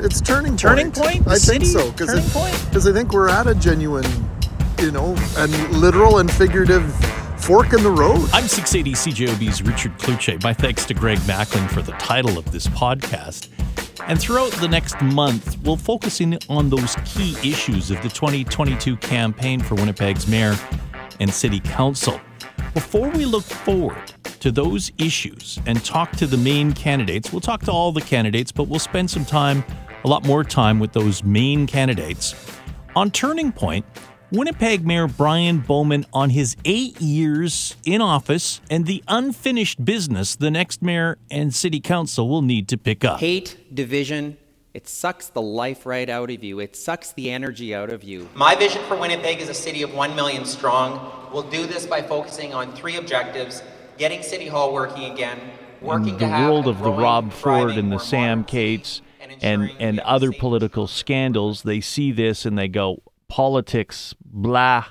It's turning point. Turning point? I think so. Turning point? Because I think we're at a genuine, you know, and literal and figurative fork in the road. I'm 680 CJOB's Richard Cloutier. My thanks to Greg Mackling for the title of this podcast. And throughout the next month, we'll focus in on those key issues of the 2022 campaign for Winnipeg's mayor and city council. Before we look forward to those issues and talk to the main candidates, we'll talk to all the candidates, but we'll spend some time, a lot more time with those main candidates. On Turning Point, Winnipeg Mayor Brian Bowman on his eight years in office and the unfinished business the next mayor and city council will need to pick up. Hate, division, it sucks the life right out of you. It sucks the energy out of you. My vision for Winnipeg is a city of 1 million strong. We'll do this by focusing on three objectives getting City Hall working again, working mm, in the have world a of the Rob Ford and the Sam modern city, Katz and and other political scandals, they see this and they go politics blah,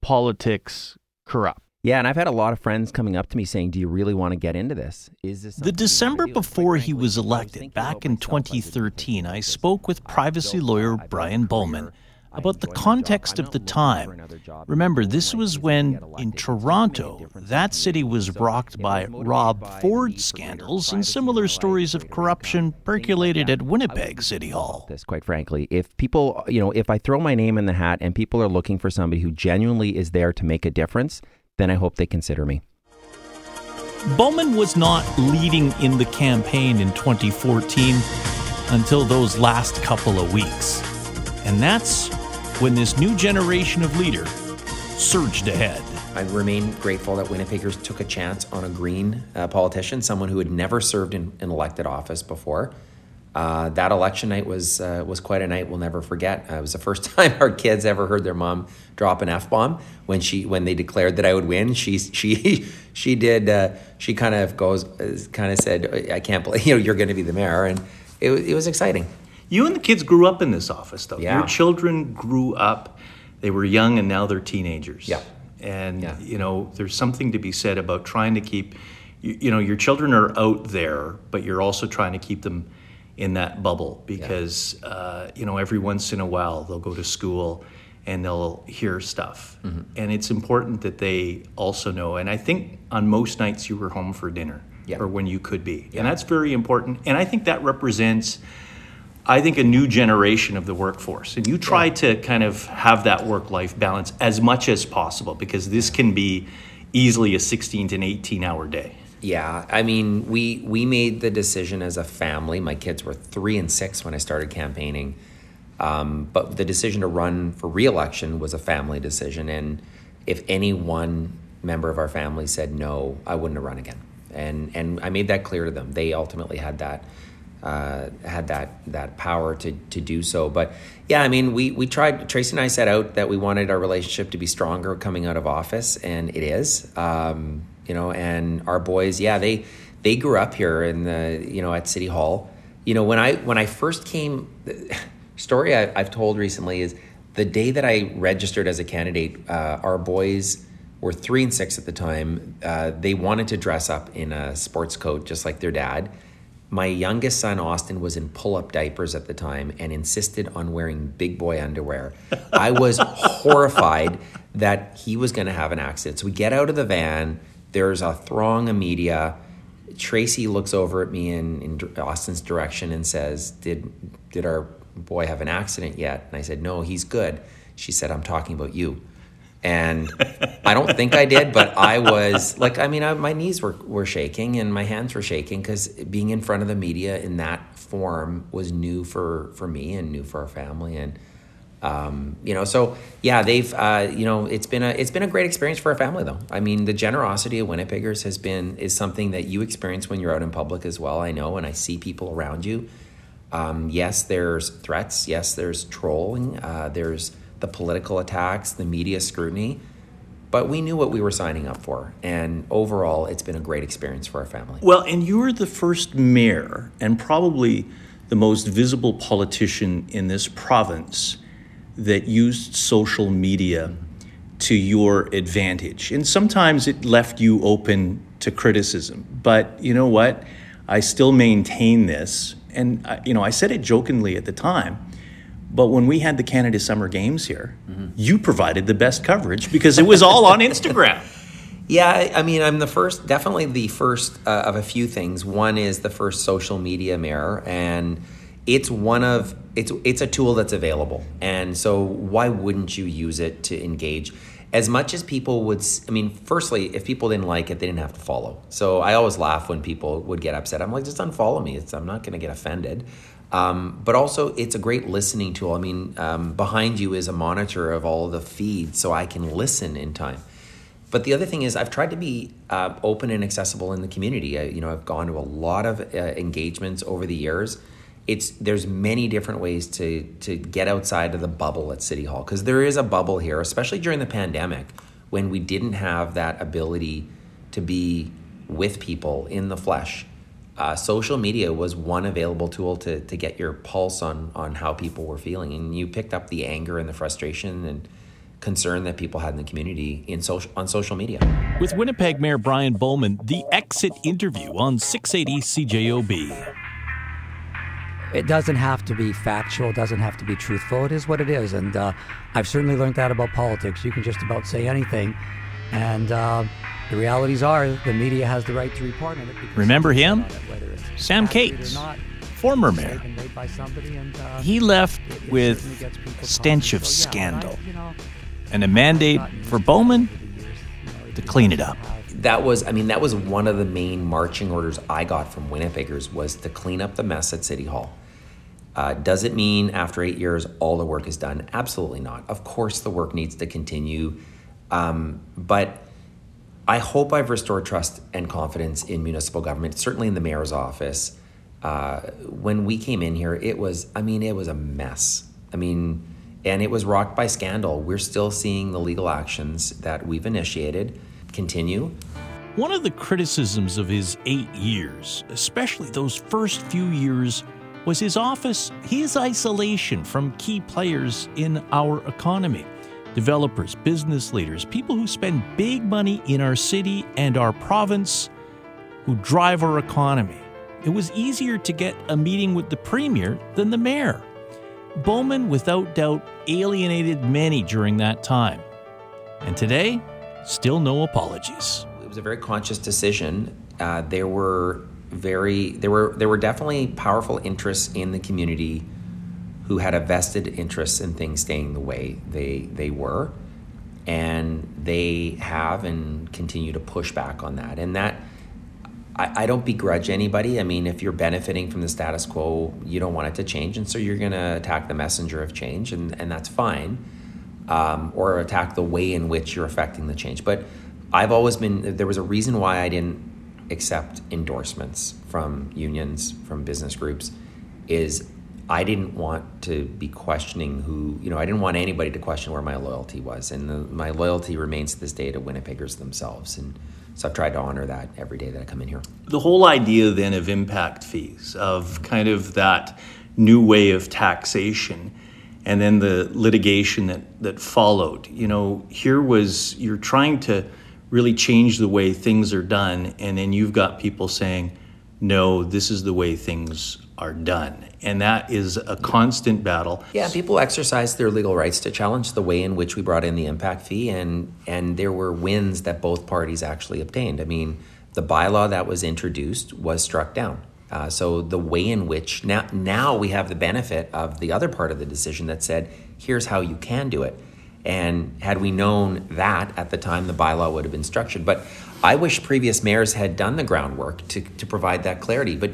politics corrupt. Yeah, and I've had a lot of friends coming up to me saying, "Do you really want to get into this? Is this The something you wanna December do?" And quite before he was elected, back in myself, I didn't 2013, I spoke with privacy lawyer I've built a Brian Bowman career. I about the enjoy my job. context of the not looking for time. Remember, this was when in It doesn't make a Toronto, that city was rocked by Rob Ford scandals, and similar in my life, stories of corruption income, things like percolated at Winnipeg City Hall. This, quite frankly, if people, you know, if I throw my name in the hat and people are looking for somebody who genuinely is there to make a difference, then I hope they consider me. Bowman was not leading in the campaign in 2014 until those last couple of weeks. And that's when this new generation of leader surged ahead. I remain grateful that Winnipeggers took a chance on a green uh, politician, someone who had never served in an elected office before. Uh, that election night was uh, was quite a night we'll never forget. Uh, it was the first time our kids ever heard their mom drop an f bomb when she when they declared that I would win. She she she did. Uh, she kind of goes, kind of said, "I can't believe you know you're going to be the mayor," and it, it was exciting. You and the kids grew up in this office, though. Yeah. Your children grew up. They were young and now they're teenagers. Yeah. And, Yeah. you know, there's something to be said about trying to keep, you, you know, your children are out there, but you're also trying to keep them in that bubble because, uh, you know, every once in a while they'll go to school and they'll hear stuff. Mm-hmm. And it's important that they also know. And I think on most nights you were home for dinner Yeah. or when you could be. Yeah. And that's very important. And I think that represents. I think a new generation of the workforce. And you try to kind of have that work life balance as much as possible because this can be easily a 16 to an 18 hour day. Yeah, I mean, we we made the decision as a family. My kids were three and six when I started campaigning, um, but the decision to run for reelection was a family decision. And if any one member of our family said no, I wouldn't have run again. And and I made that clear to them. They ultimately had that uh, had that that power to to do so. But yeah, I mean, we we tried. Tracy and I set out that we wanted our relationship to be stronger coming out of office, and it is. Um, you know, and our boys, yeah, they they grew up here in the you know at City Hall. You know, when I when I first came, the story I, I've told recently is the day that I registered as a candidate. Uh, our boys were three and six at the time. Uh, they wanted to dress up in a sports coat just like their dad. My youngest son, Austin, was in pull up diapers at the time and insisted on wearing big boy underwear. I was horrified that he was going to have an accident. So we get out of the van, there's a throng of media. Tracy looks over at me in, in Austin's direction and says, did, did our boy have an accident yet? And I said, No, he's good. She said, I'm talking about you. And I don't think I did, but I was like, I mean, I, my knees were, were shaking and my hands were shaking because being in front of the media in that form was new for, for me and new for our family. And, um, you know, so yeah, they've, uh, you know, it's been a, it's been a great experience for our family though. I mean, the generosity of Winnipeggers has been, is something that you experience when you're out in public as well. I know, and I see people around you. Um, yes, there's threats. Yes, there's trolling. Uh, there's the political attacks, the media scrutiny. But we knew what we were signing up for. And overall, it's been a great experience for our family. Well, and you were the first mayor and probably the most visible politician in this province that used social media to your advantage. And sometimes it left you open to criticism. But you know what? I still maintain this, and uh, you know, I said it jokingly at the time. But when we had the Canada Summer Games here, mm-hmm. you provided the best coverage because it was all on Instagram. Yeah, I mean, I'm the first, definitely the first uh, of a few things. One is the first social media mayor, and it's one of it's it's a tool that's available, and so why wouldn't you use it to engage? As much as people would, I mean, firstly, if people didn't like it, they didn't have to follow. So I always laugh when people would get upset. I'm like, just unfollow me. It's, I'm not going to get offended. Um, but also, it's a great listening tool. I mean, um, behind you is a monitor of all of the feeds, so I can listen in time. But the other thing is, I've tried to be uh, open and accessible in the community. I, you know, I've gone to a lot of uh, engagements over the years. It's there's many different ways to to get outside of the bubble at City Hall because there is a bubble here, especially during the pandemic when we didn't have that ability to be with people in the flesh. Uh, social media was one available tool to to get your pulse on on how people were feeling, and you picked up the anger and the frustration and concern that people had in the community in social, on social media. With Winnipeg Mayor Brian Bowman, the exit interview on 680 CJOB. It doesn't have to be factual, it doesn't have to be truthful. It is what it is. And uh, I've certainly learned that about politics. You can just about say anything. And uh, the realities are the media has the right to report on it. Remember him? Sam Katz, former mayor. And, uh, he left with a stench of scandal and a mandate for Bowman to clean it up. That was, I mean, that was one of the main marching orders I got from Winnipeggers was to clean up the mess at City Hall. Uh, does it mean after eight years all the work is done? Absolutely not. Of course, the work needs to continue, um, but I hope I've restored trust and confidence in municipal government. Certainly in the mayor's office. Uh, when we came in here, it was, I mean, it was a mess. I mean, and it was rocked by scandal. We're still seeing the legal actions that we've initiated continue. One of the criticisms of his eight years, especially those first few years, was his office, his isolation from key players in our economy developers, business leaders, people who spend big money in our city and our province, who drive our economy. It was easier to get a meeting with the premier than the mayor. Bowman, without doubt, alienated many during that time. And today, still no apologies. It was a very conscious decision. Uh, there were very there were there were definitely powerful interests in the community who had a vested interest in things staying the way they they were, and they have and continue to push back on that. And that I, I don't begrudge anybody. I mean, if you're benefiting from the status quo, you don't want it to change. And so you're going to attack the messenger of change, and, and that's fine. Um, or attack the way in which you're affecting the change. But I've always been, there was a reason why I didn't accept endorsements from unions, from business groups, is I didn't want to be questioning who, you know, I didn't want anybody to question where my loyalty was. And the, my loyalty remains to this day to Winnipeggers themselves. And so I've tried to honor that every day that I come in here. The whole idea then of impact fees, of kind of that new way of taxation, and then the litigation that, that followed. You know, here was you're trying to really change the way things are done, and then you've got people saying, no, this is the way things are done. And that is a constant battle. Yeah, people exercise their legal rights to challenge the way in which we brought in the impact fee, and, and there were wins that both parties actually obtained. I mean, the bylaw that was introduced was struck down. Uh, so the way in which now now we have the benefit of the other part of the decision that said, here's how you can do it. And had we known that at the time, the bylaw would have been structured. But I wish previous mayors had done the groundwork to, to provide that clarity. But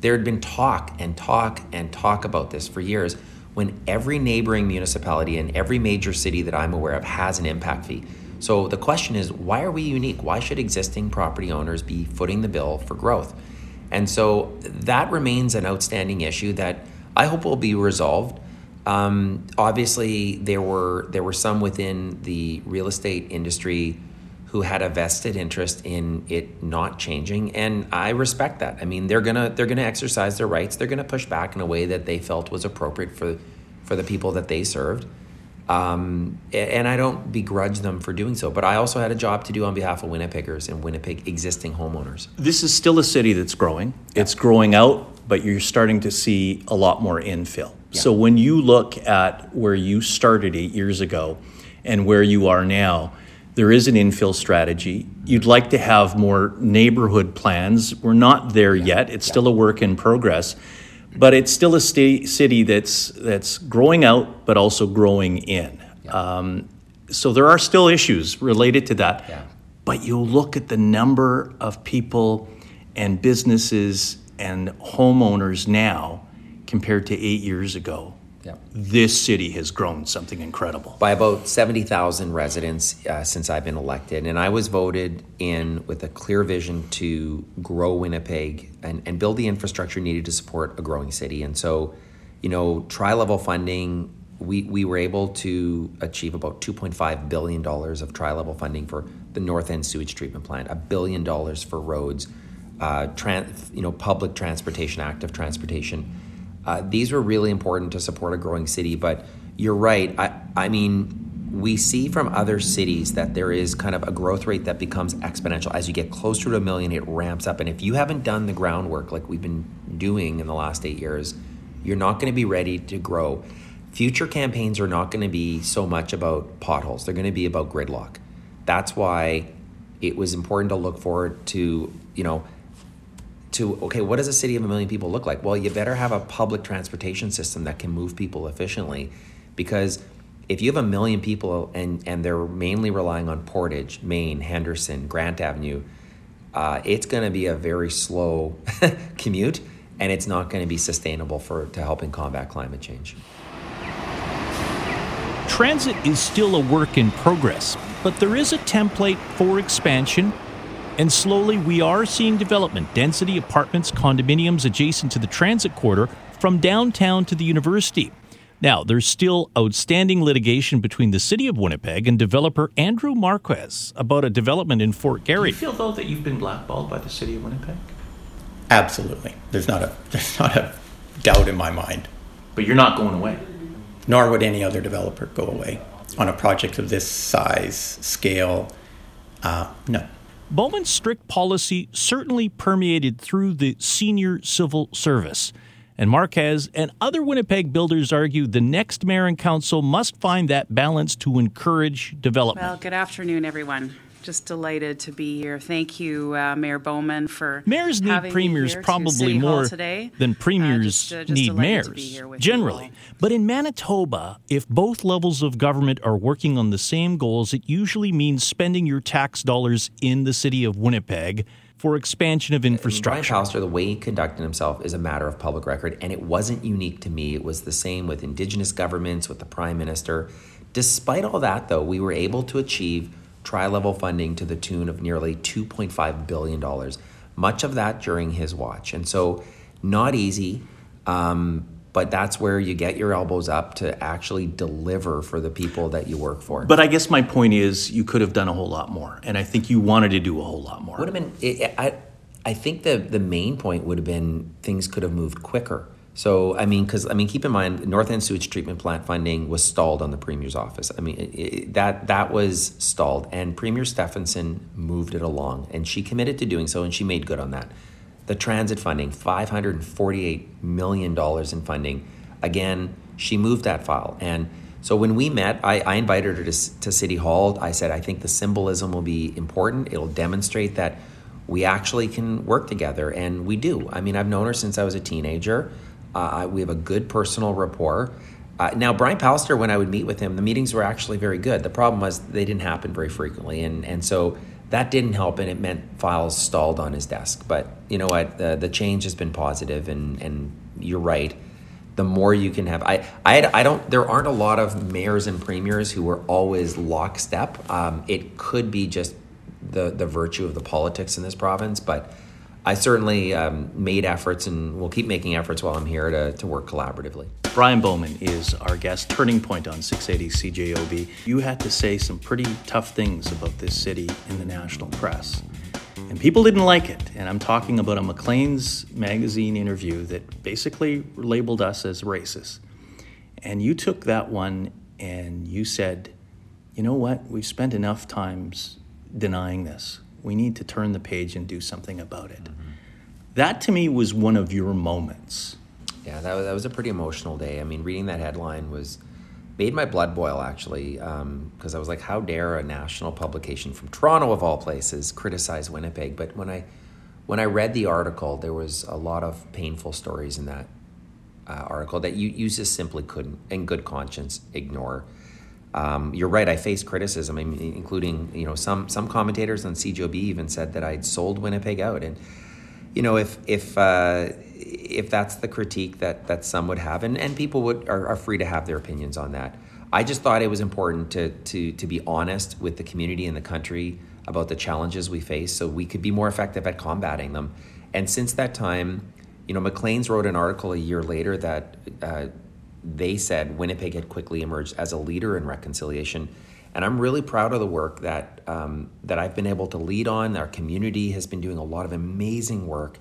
there had been talk and talk and talk about this for years when every neighboring municipality and every major city that I'm aware of has an impact fee. So the question is, why are we unique? Why should existing property owners be footing the bill for growth? And so that remains an outstanding issue that I hope will be resolved. Um, obviously, there were there were some within the real estate industry who had a vested interest in it not changing and I respect that. I mean, they're going to they're going to exercise their rights. They're going to push back in a way that they felt was appropriate for for the people that they served. Um, and I don't begrudge them for doing so, but I also had a job to do on behalf of Winnipeggers and Winnipeg existing homeowners. This is still a city that's growing. It's growing out but you're starting to see a lot more infill. So when you look at where you started eight years ago and where you are now, there is an infill strategy. You'd like to have more neighborhood plans. We're not there yet. It's still a work in progress, but it's still a sta- city that's that's growing out, but also growing in. Um, so there are still issues related to that. Yeah. But you look at the number of people and businesses and homeowners now compared to eight years ago. This city has grown something incredible. by about 70,000 residents uh, since I've been elected. And I was voted in with a clear vision to grow Winnipeg and, and build the infrastructure needed to support a growing city. And so, you know, tri level funding, we, we were able to achieve about $2.5 billion of tri level funding for the North End Sewage Treatment Plant, a billion dollars for roads, uh, tran- you know, public transportation, active transportation. Uh, these were really important to support a growing city, but you're right. I, I mean, we see from other cities that there is kind of a growth rate that becomes exponential. As you get closer to a million, it ramps up. And if you haven't done the groundwork like we've been doing in the last eight years, you're not going to be ready to grow. Future campaigns are not going to be so much about potholes, they're going to be about gridlock. That's why it was important to look forward to, you know, to okay, what does a city of a million people look like? Well, you better have a public transportation system that can move people efficiently, because if you have a million people and and they're mainly relying on Portage, Main, Henderson, Grant Avenue, uh, it's going to be a very slow commute, and it's not going to be sustainable for to helping combat climate change. Transit is still a work in progress, but there is a template for expansion. And slowly we are seeing development density, apartments, condominiums adjacent to the transit corridor from downtown to the university. Now, there's still outstanding litigation between the city of Winnipeg and developer Andrew Marquess about a development in Fort Do Garry. you feel though that you've been blackballed by the city of Winnipeg? Absolutely. There's not a there's not a doubt in my mind. But you're not going away. Nor would any other developer go away on a project of this size, scale. Uh, no. Bowman's strict policy certainly permeated through the senior civil service. And Marquess and other Winnipeg builders argue the next mayor and council must find that balance to encourage development. Well, good afternoon, everyone. Just delighted to be here. Thank you, uh, Mayor Bowman, for Mayors need having me premiers here to probably City Hall more today. than Uh, premiers just, uh, just need delighted to be mayors here with you generally. But in Manitoba, if both levels of government are working on the same goals, it usually means spending your tax dollars in the city of Winnipeg for expansion of Brian infrastructure. Pallister, the way he conducted himself is a matter of public record, and it wasn't unique to me. It was the same with Indigenous governments, with the Prime Minister. Despite all that, though, we were able to achieve tri-level funding to the tune of nearly $2.5 billion, much of that during his watch. And so, not easy, um, but that's where you get your elbows up to actually deliver for the people that you work for. But I guess my point is you could have done a whole lot more. And I think you wanted to do a whole lot more. Would have been. It, I, I think the the main point would have been things could have moved quicker. So I mean, because I mean, keep in mind, North End sewage treatment plant funding was stalled on the premier's office. I mean, it, it, that that was stalled, and Premier Stefanson moved it along, and she committed to doing so, and she made good on that. The transit funding, five hundred and forty-eight million dollars in funding. Again, she moved that file, and so when we met, I, I invited her to, to City Hall. I said, I think the symbolism will be important. It'll demonstrate that we actually can work together, and we do. I mean, I've known her since I was a teenager. Uh, we have a good personal rapport. Uh, now, Brian Pallister, when I would meet with him, the meetings were actually very good. The problem was they didn't happen very frequently, and and so that didn't help, and it meant files stalled on his desk. But you know what? The, the change has been positive, and and you're right. The more you can have, I I, I don't. There aren't a lot of mayors and premiers who are always lockstep. Um, it could be just the the virtue of the politics in this province, but. I certainly um, made efforts and will keep making efforts while I'm here to, to work collaboratively. Brian Bowman is our guest, Turning Point on 680 CJOB. You had to say some pretty tough things about this city in the national press. And people didn't like it. And I'm talking about a Maclean's magazine interview that basically labeled us as racist. And you took that one and you said, you know what? We've spent enough times denying this. We need to turn the page and do something about it. That to me was one of your moments. Yeah, that was, that was a pretty emotional day. I mean, reading that headline was made my blood boil actually, because um, I was like, how dare a national publication from Toronto of all places criticize Winnipeg? But when I when I read the article, there was a lot of painful stories in that uh, article that you, you just simply couldn't, in good conscience, ignore. Um, you're right. I faced criticism, including you know some some commentators on CJOB even said that I'd sold Winnipeg out, and you know if if uh, if that's the critique that that some would have, and, and people would are, are free to have their opinions on that. I just thought it was important to to to be honest with the community and the country about the challenges we face, so we could be more effective at combating them. And since that time, you know, Maclean's wrote an article a year later that. Uh, they said Winnipeg had quickly emerged as a leader in reconciliation. And I'm really proud of the work that um, that I've been able to lead on. Our community has been doing a lot of amazing work,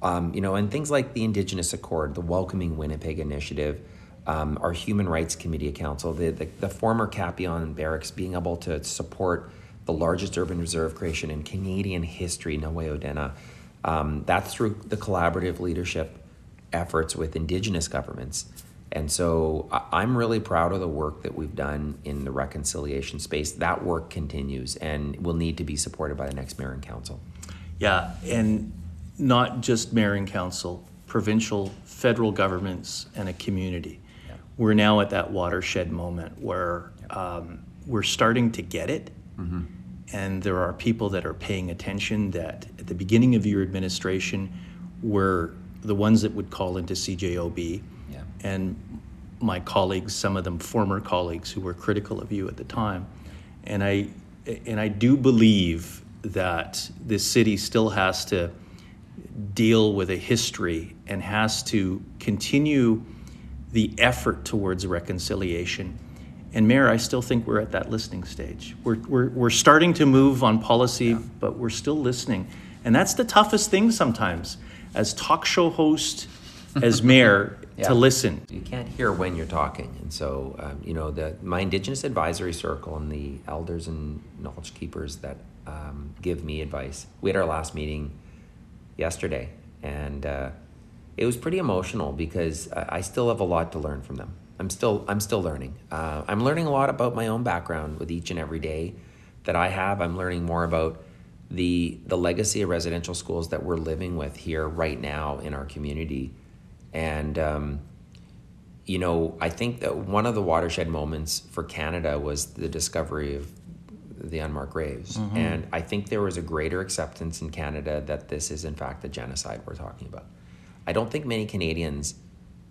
um, you know, and things like the Indigenous Accord, the Welcoming Winnipeg Initiative, um, our Human Rights Committee Council, the, the, the former Kapyong Barracks being able to support the largest urban reserve creation in Canadian history, Nawe Um, that's through the collaborative leadership efforts with Indigenous governments. And so I'm really proud of the work that we've done in the reconciliation space. That work continues and will need to be supported by the next mayor and council. Yeah, and not just mayor and council, provincial, federal governments, and a community. Yeah. We're now at that watershed moment where um, we're starting to get it. Mm-hmm. And there are people that are paying attention that at the beginning of your administration were the ones that would call into CJOB and my colleagues, some of them former colleagues who were critical of you at the time. And I, and I do believe that this city still has to deal with a history and has to continue the effort towards reconciliation. And Mayor, I still think we're at that listening stage. We're, we're, we're starting to move on policy, yeah. but we're still listening. And that's the toughest thing sometimes. As talk show host, as mayor, yeah. to listen. You can't hear when you're talking, and so um, you know the my Indigenous advisory circle and the elders and knowledge keepers that um, give me advice. We had our last meeting yesterday, and uh, it was pretty emotional because I still have a lot to learn from them. I'm still I'm still learning. Uh, I'm learning a lot about my own background with each and every day that I have. I'm learning more about the the legacy of residential schools that we're living with here right now in our community and, um, you know, I think that one of the watershed moments for Canada was the discovery of the unmarked graves. Mm-hmm. And I think there was a greater acceptance in Canada that this is, in fact, a genocide we're talking about. I don't think many Canadians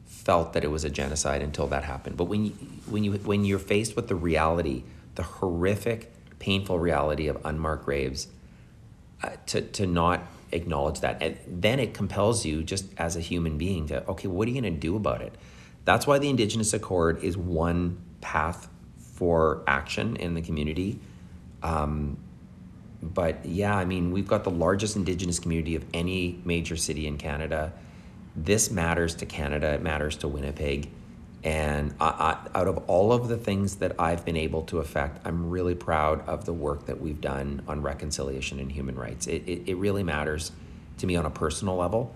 felt that it was a genocide until that happened. But when you, when you when you're faced with the reality, the horrific, painful reality of unmarked graves, uh, to to not acknowledge that. And then it compels you, just as a human being, to, okay, what are you going to do about it? That's why the Indigenous Accord is one path for action in the community. Um, but yeah, I mean, we've got the largest Indigenous community of any major city in Canada. This matters to Canada, it matters to Winnipeg. And I, I, out of all of the things that I've been able to affect, I'm really proud of the work that we've done on reconciliation and human rights. It, it, it really matters to me on a personal level.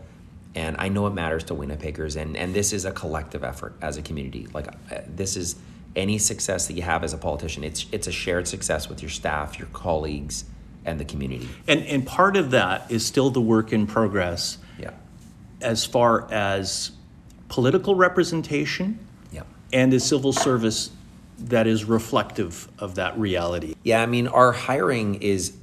And I know it matters to Winnipeggers. And, and this is a collective effort as a community. Like, uh, this is any success that you have as a politician, it's, it's a shared success with your staff, your colleagues, and the community. And, and part of that is still the work in progress. Yeah. As far as political representation and a civil service that is reflective of that reality. Yeah, I mean, our hiring is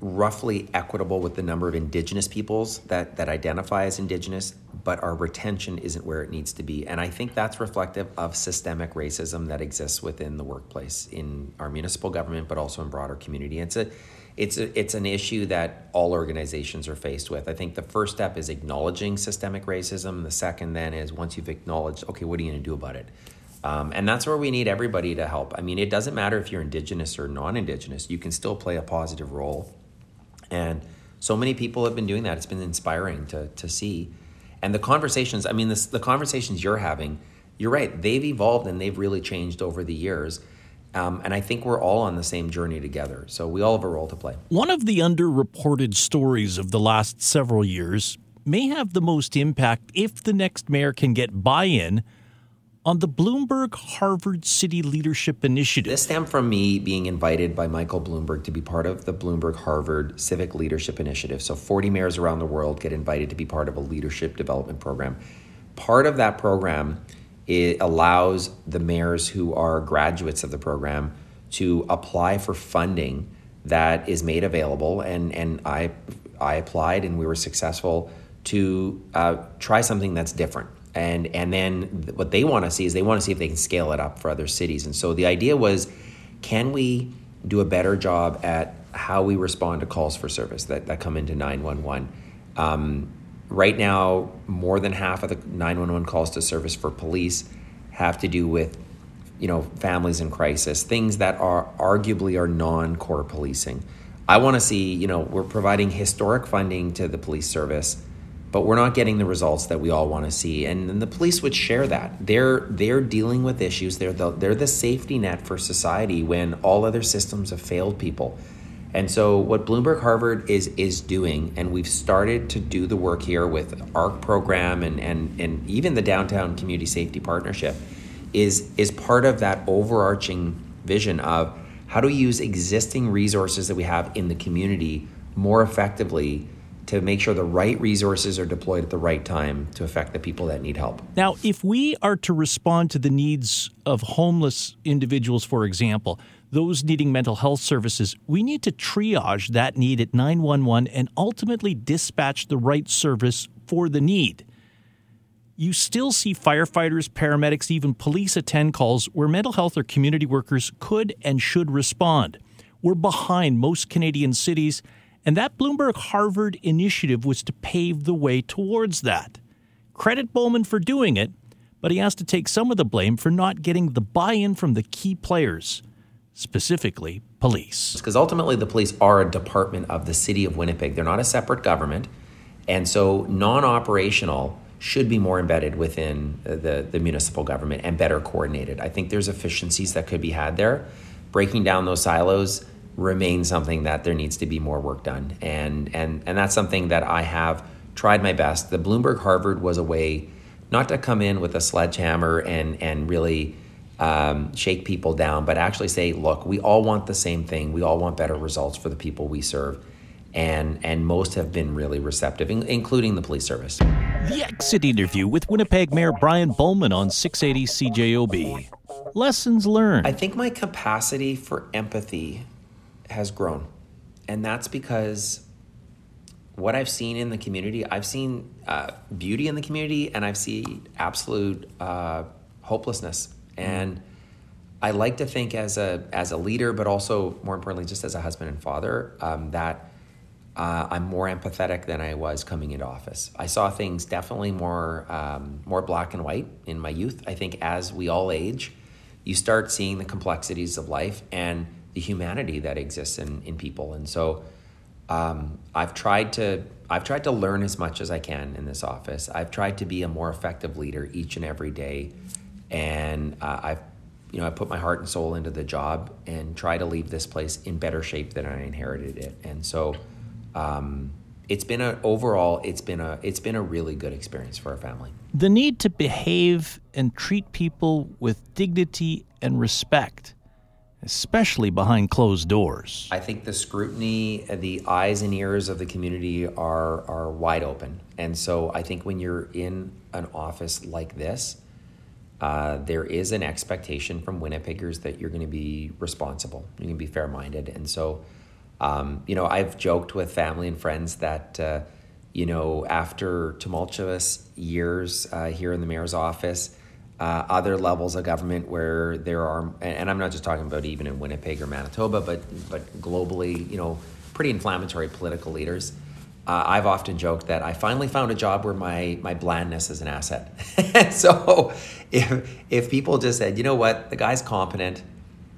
roughly equitable with the number of indigenous peoples that, that identify as indigenous, but our retention isn't where it needs to be. And I think that's reflective of systemic racism that exists within the workplace in our municipal government, but also in broader community. It's a it's a, it's an issue that all organizations are faced with. I think the first step is acknowledging systemic racism. The second then is once you've acknowledged, okay, what are you going to do about it? Um, and that's where we need everybody to help. I mean, it doesn't matter if you're Indigenous or non Indigenous, you can still play a positive role. And so many people have been doing that. It's been inspiring to, to see. And the conversations, I mean, this, the conversations you're having, you're right, they've evolved and they've really changed over the years. Um, and I think we're all on the same journey together. So we all have a role to play. One of the underreported stories of the last several years may have the most impact if the next mayor can get buy in on the Bloomberg Harvard City Leadership Initiative. This stemmed from me being invited by Michael Bloomberg to be part of the Bloomberg Harvard Civic Leadership Initiative. So 40 mayors around the world get invited to be part of a leadership development program. Part of that program it allows the mayors who are graduates of the program to apply for funding that is made available and and I I applied and we were successful to uh, try something that's different and and then what they want to see is they want to see if they can scale it up for other cities. And so the idea was can we do a better job at how we respond to calls for service that, that come into 911 um, right now more than half of the 911 calls to service for police have to do with you know families in crisis things that are arguably are non-core policing. I want to see you know we're providing historic funding to the police service but we're not getting the results that we all want to see. And, and the police would share that. They're they're dealing with issues. They're the, they're the safety net for society when all other systems have failed people. And so what bloomberg harvard is is doing and we've started to do the work here with arc program and and, and even the downtown community safety partnership is is part of that overarching vision of how do we use existing resources that we have in the community more effectively to make sure the right resources are deployed at the right time to affect the people that need help. Now, if we are to respond to the needs of homeless individuals, for example, those needing mental health services, we need to triage that need at 911 and ultimately dispatch the right service for the need. You still see firefighters, paramedics, even police attend calls where mental health or community workers could and should respond. We're behind most Canadian cities and that Bloomberg Harvard initiative was to pave the way towards that. Credit Bowman for doing it, but he has to take some of the blame for not getting the buy in from the key players, specifically police. Because ultimately, the police are a department of the city of Winnipeg. They're not a separate government. And so, non operational should be more embedded within uh, the, the municipal government and better coordinated. I think there's efficiencies that could be had there. Breaking down those silos remains something that there needs to be more work done. And, and, and that's something that I have tried my best. The Bloomberg Harvard was a way not to come in with a sledgehammer and, and really um, shake people down, but actually say, look, we all want the same thing. We all want better results for the people we serve. And, and most have been really receptive, including the police service. The exit interview with Winnipeg Mayor Brian Bowman on 680 CJOB. Lessons learned. I think my capacity for empathy has grown. And that's because what I've seen in the community, I've seen uh, beauty in the community and I've seen absolute uh, hopelessness. And I like to think as a, as a leader, but also more importantly, just as a husband and father, um, that uh, I'm more empathetic than I was coming into office. I saw things definitely more, um, more black and white in my youth. I think as we all age, you start seeing the complexities of life and the humanity that exists in, in people. And so um, I've tried to I've tried to learn as much as I can in this office. I've tried to be a more effective leader each and every day, and uh, I've you know I put my heart and soul into the job and try to leave this place in better shape than I inherited it. And so. Um, it's been a overall it's been a it's been a really good experience for our family. The need to behave and treat people with dignity and respect especially behind closed doors. I think the scrutiny, the eyes and ears of the community are are wide open, and so I think when you're in an office like this, uh, there is an expectation from Winnipeggers that you're going to be responsible, you're going to be fair minded, and so. Um, you know, I've joked with family and friends that, uh, you know, after tumultuous years uh, here in the mayor's office, uh, other levels of government where there are, and I'm not just talking about even in Winnipeg or Manitoba, but but globally, you know, pretty inflammatory political leaders. Uh, I've often joked that I finally found a job where my my blandness is an asset. so if if people just said, you know what, the guy's competent,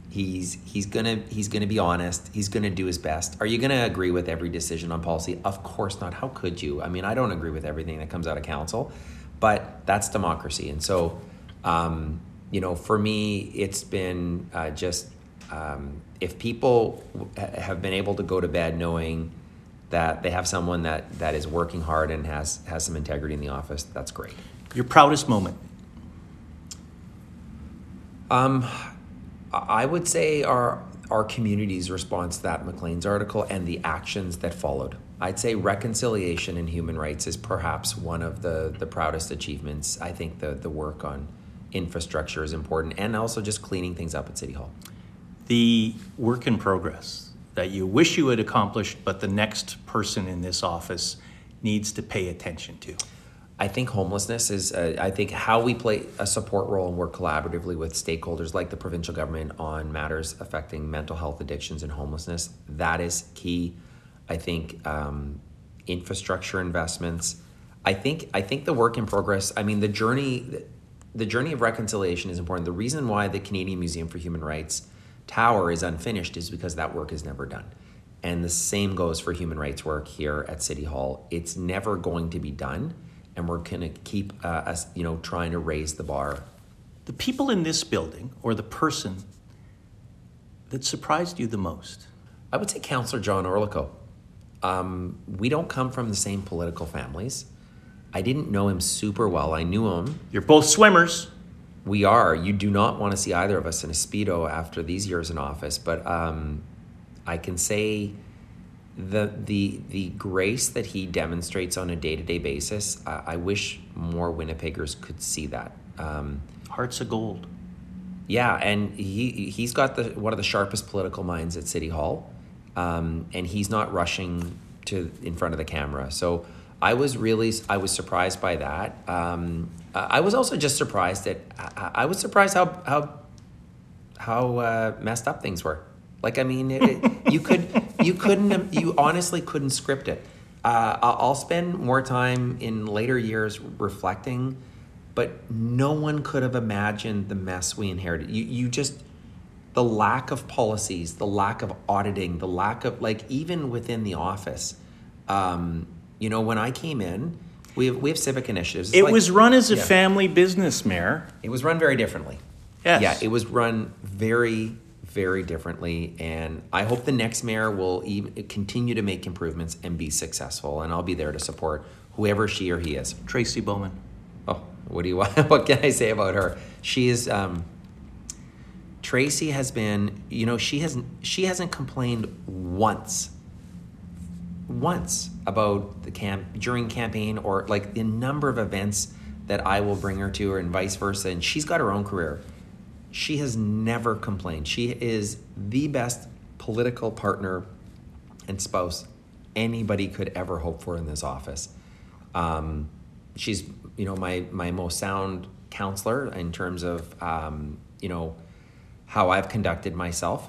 he's he's gonna he's gonna be honest, he's gonna do his best. Are you gonna agree with every decision on policy? Of course not. How could you? I mean, I don't agree with everything that comes out of council, but that's democracy, and so um, you know, for me, it's been uh, just um, if people have been able to go to bed knowing that they have someone that, that is working hard and has, has some integrity in the office, that's great. Your proudest moment? Um, I would say our our community's response to that Maclean's article and the actions that followed. I'd say reconciliation and human rights is perhaps one of the the proudest achievements. I think the the work on infrastructure is important, and also just cleaning things up at City Hall. The work in progress that you wish you had accomplished, but the next person in this office needs to pay attention to. I think homelessness is, uh, I think how we play a support role and work collaboratively with stakeholders like the provincial government on matters affecting mental health addictions and homelessness, that is key. I think um, infrastructure investments. I think I think the work in progress. I mean, the journey, the journey of reconciliation is important. The reason why the Canadian Museum for Human Rights tower is unfinished is because that work is never done. And the same goes for human rights work here at City Hall. It's never going to be done and we're going to keep uh, us, you know, trying to raise the bar. The people in this building, or the person that surprised you the most? I would say Councillor John Orlikow. Um, we don't come from the same political families. I didn't know him super well. I knew him. You're both swimmers. We are. You do not want to see either of us in a Speedo after these years in office, but um, I can say the the the grace that he demonstrates on a day to day basis. I, I, wish more Winnipeggers could see that. Um, Hearts of gold. Yeah, and he he's got the one of the sharpest political minds at City Hall, um, and he's not rushing to in front of the camera. So I was really I was surprised by that. Um, I was also just surprised that I, I was surprised how how how uh, messed up things were. Like I mean, it, you could you couldn't you honestly couldn't script it. Uh, I'll spend more time in later years reflecting, but no one could have imagined the mess we inherited. You you just the lack of policies, the lack of auditing, the lack of like even within the office. Um, you know, when I came in, we have we have civic initiatives. It's it like, was run as a yeah. family business, Mayor. It was run very differently. Yes. Yeah, it was run very very differently. And I hope the next mayor will even continue to make improvements and be successful. And I'll be there to support whoever she or he is. Tracy Bowman. Oh, what do you want? What can I say about her? She is. Um, Tracy has been, you know, she hasn't she hasn't complained once, once about the camp during campaign or like the number of events that I will bring her to, or and vice versa. And she's got her own career she has never complained. She is the best political partner and spouse anybody could ever hope for in this office. Um, she's, you know, my my most sound counselor in terms of, um, you know, how I've conducted myself,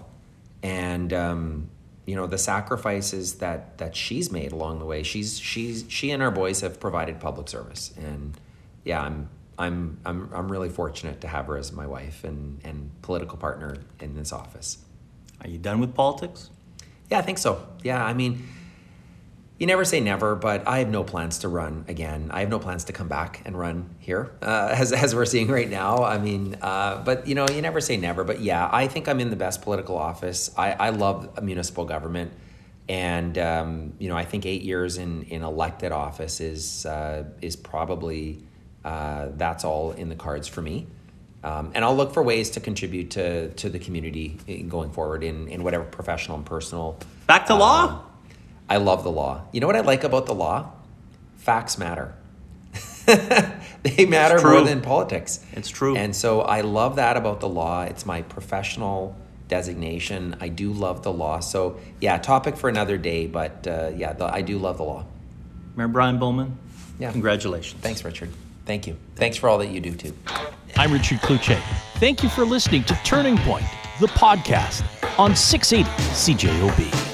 and um, you know the sacrifices that that she's made along the way. She's she's she and our boys have provided public service, and yeah, I'm I'm, I'm, I'm really fortunate to have her as my wife and, and political partner in this office. Are you done with politics? Yeah, I think so. Yeah, I mean, you never say never, but I have no plans to run again. I have no plans to come back and run here, uh, as, as we're seeing right now. I mean, uh, but you know, you never say never. But yeah, I think I'm in the best political office. I, I love municipal government. And um, you know, I think eight years in, in elected office is uh, is probably uh, that's all in the cards for me. Um, and I'll look for ways to contribute to, to the community going forward in, in whatever professional and personal. Back to law? I love the law. You know what I like about the law? Facts matter. they matter more than politics. It's true. And so I love that about the law. It's my professional designation. I do love the law. So, yeah, topic for another day, but uh, yeah, the, I do love the law. Mayor Brian Bowman, yeah. congratulations. Thanks, Richard. Thank you. Thanks for all that you do too. I'm Richard Cloutier. Thank you for listening to Turning Point, the podcast on 680 CJOB.